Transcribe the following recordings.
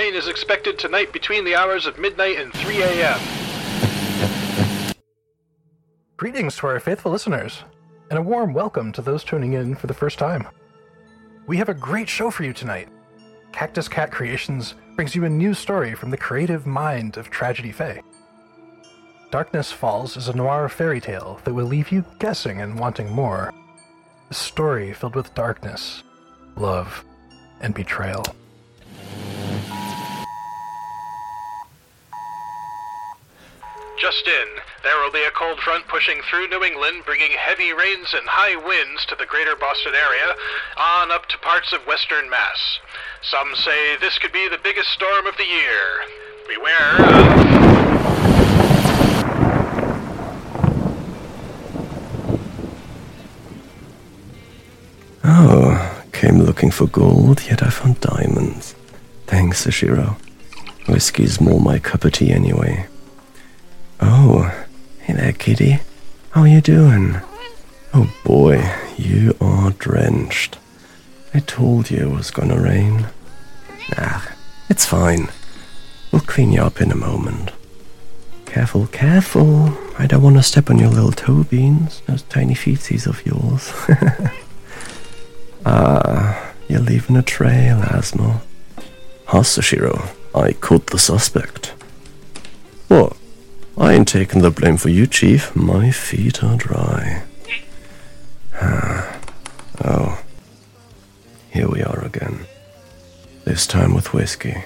Rain is expected tonight between the hours of midnight and 3 a.m. Greetings to our faithful listeners, and a warm welcome to those tuning in for the first time. We have a great show for you tonight. Cactus Cat Creations brings you a new story from the creative mind of Tragedy Faye. Darkness Falls is a noir fairy tale that will leave you guessing and wanting more. A story filled with darkness, love, and betrayal. Just in, there will be a cold front pushing through New England, bringing heavy rains and high winds to the greater Boston area, on up to parts of western Mass. Some say this could be the biggest storm of the year. Beware of. Oh, came looking for gold, yet I found diamonds. Thanks, Ashiro. Whiskey's more my cup of tea anyway. Oh, hey there, kitty. How you doing? Oh boy, you are drenched. I told you it was gonna rain. Ah, it's fine. We'll clean you up in a moment. Careful, careful. I don't want to step on your little toe beans, those tiny feetsies of yours. Ah, you're leaving a trail, Asmo. Hasashiro, I caught the suspect. I ain't taking the blame for you, Chief. My feet are dry. Ah. Oh. Here we are again. This time with whiskey.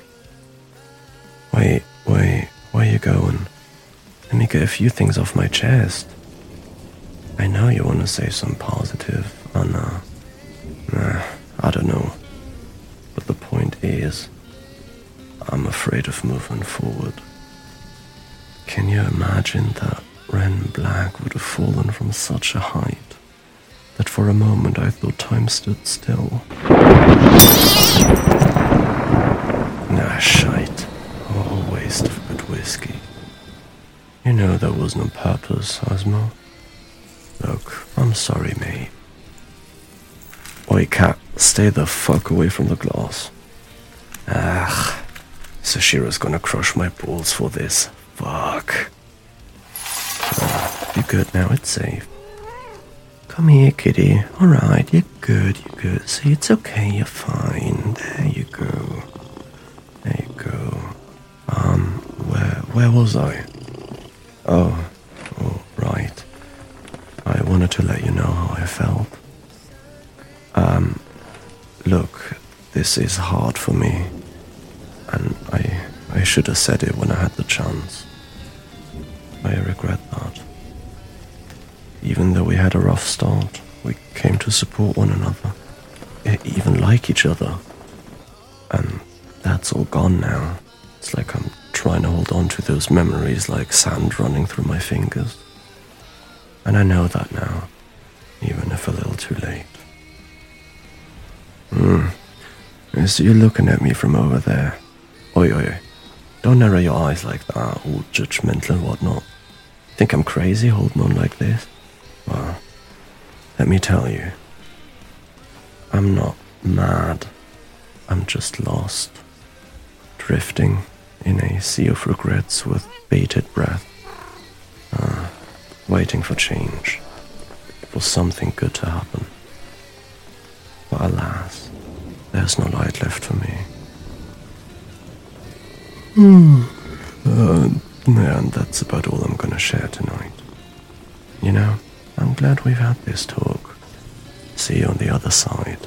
Wait, wait, where you going? Let me get a few things off my chest. I know you want to say some positive, Anna. Nah, I don't know. But the point is, I'm afraid of moving forward. Can you imagine that Ren Black would have fallen from such a height that for a moment I thought time stood still? Nah, shite. What a waste of good whiskey. You know that wasn't on purpose, Osmo. Look, I'm sorry, mate. Oi, cat, stay the fuck away from the glass. Ah, Sashiro's gonna crush my balls for this. Fuck. You're good now, it's safe. Come here, kitty. Alright, you're good, you're good. See, it's okay, you're fine. There you go. There you go. Um, where, where was I? Oh, oh, right. I wanted to let you know how I felt. Um, look, this is hard for me, I should have said it when I had the chance. I regret that. Even though we had a rough start, we came to support one another, even like each other, and that's all gone now. It's like I'm trying to hold on to those memories like sand running through my fingers. And I know that now, even if a little too late. Hmm. I see you looking at me from over there. Oi, oi. Don't narrow your eyes like that, all judgmental and whatnot. Think I'm crazy holding on like this? Well, let me tell you. I'm not mad. I'm just lost. Drifting in a sea of regrets with bated breath. Uh, waiting for change. For something good to happen. But alas, there's no light left for me. Hmm. Uh, and that's about all I'm gonna share tonight. You know, I'm glad we've had this talk. See you on the other side.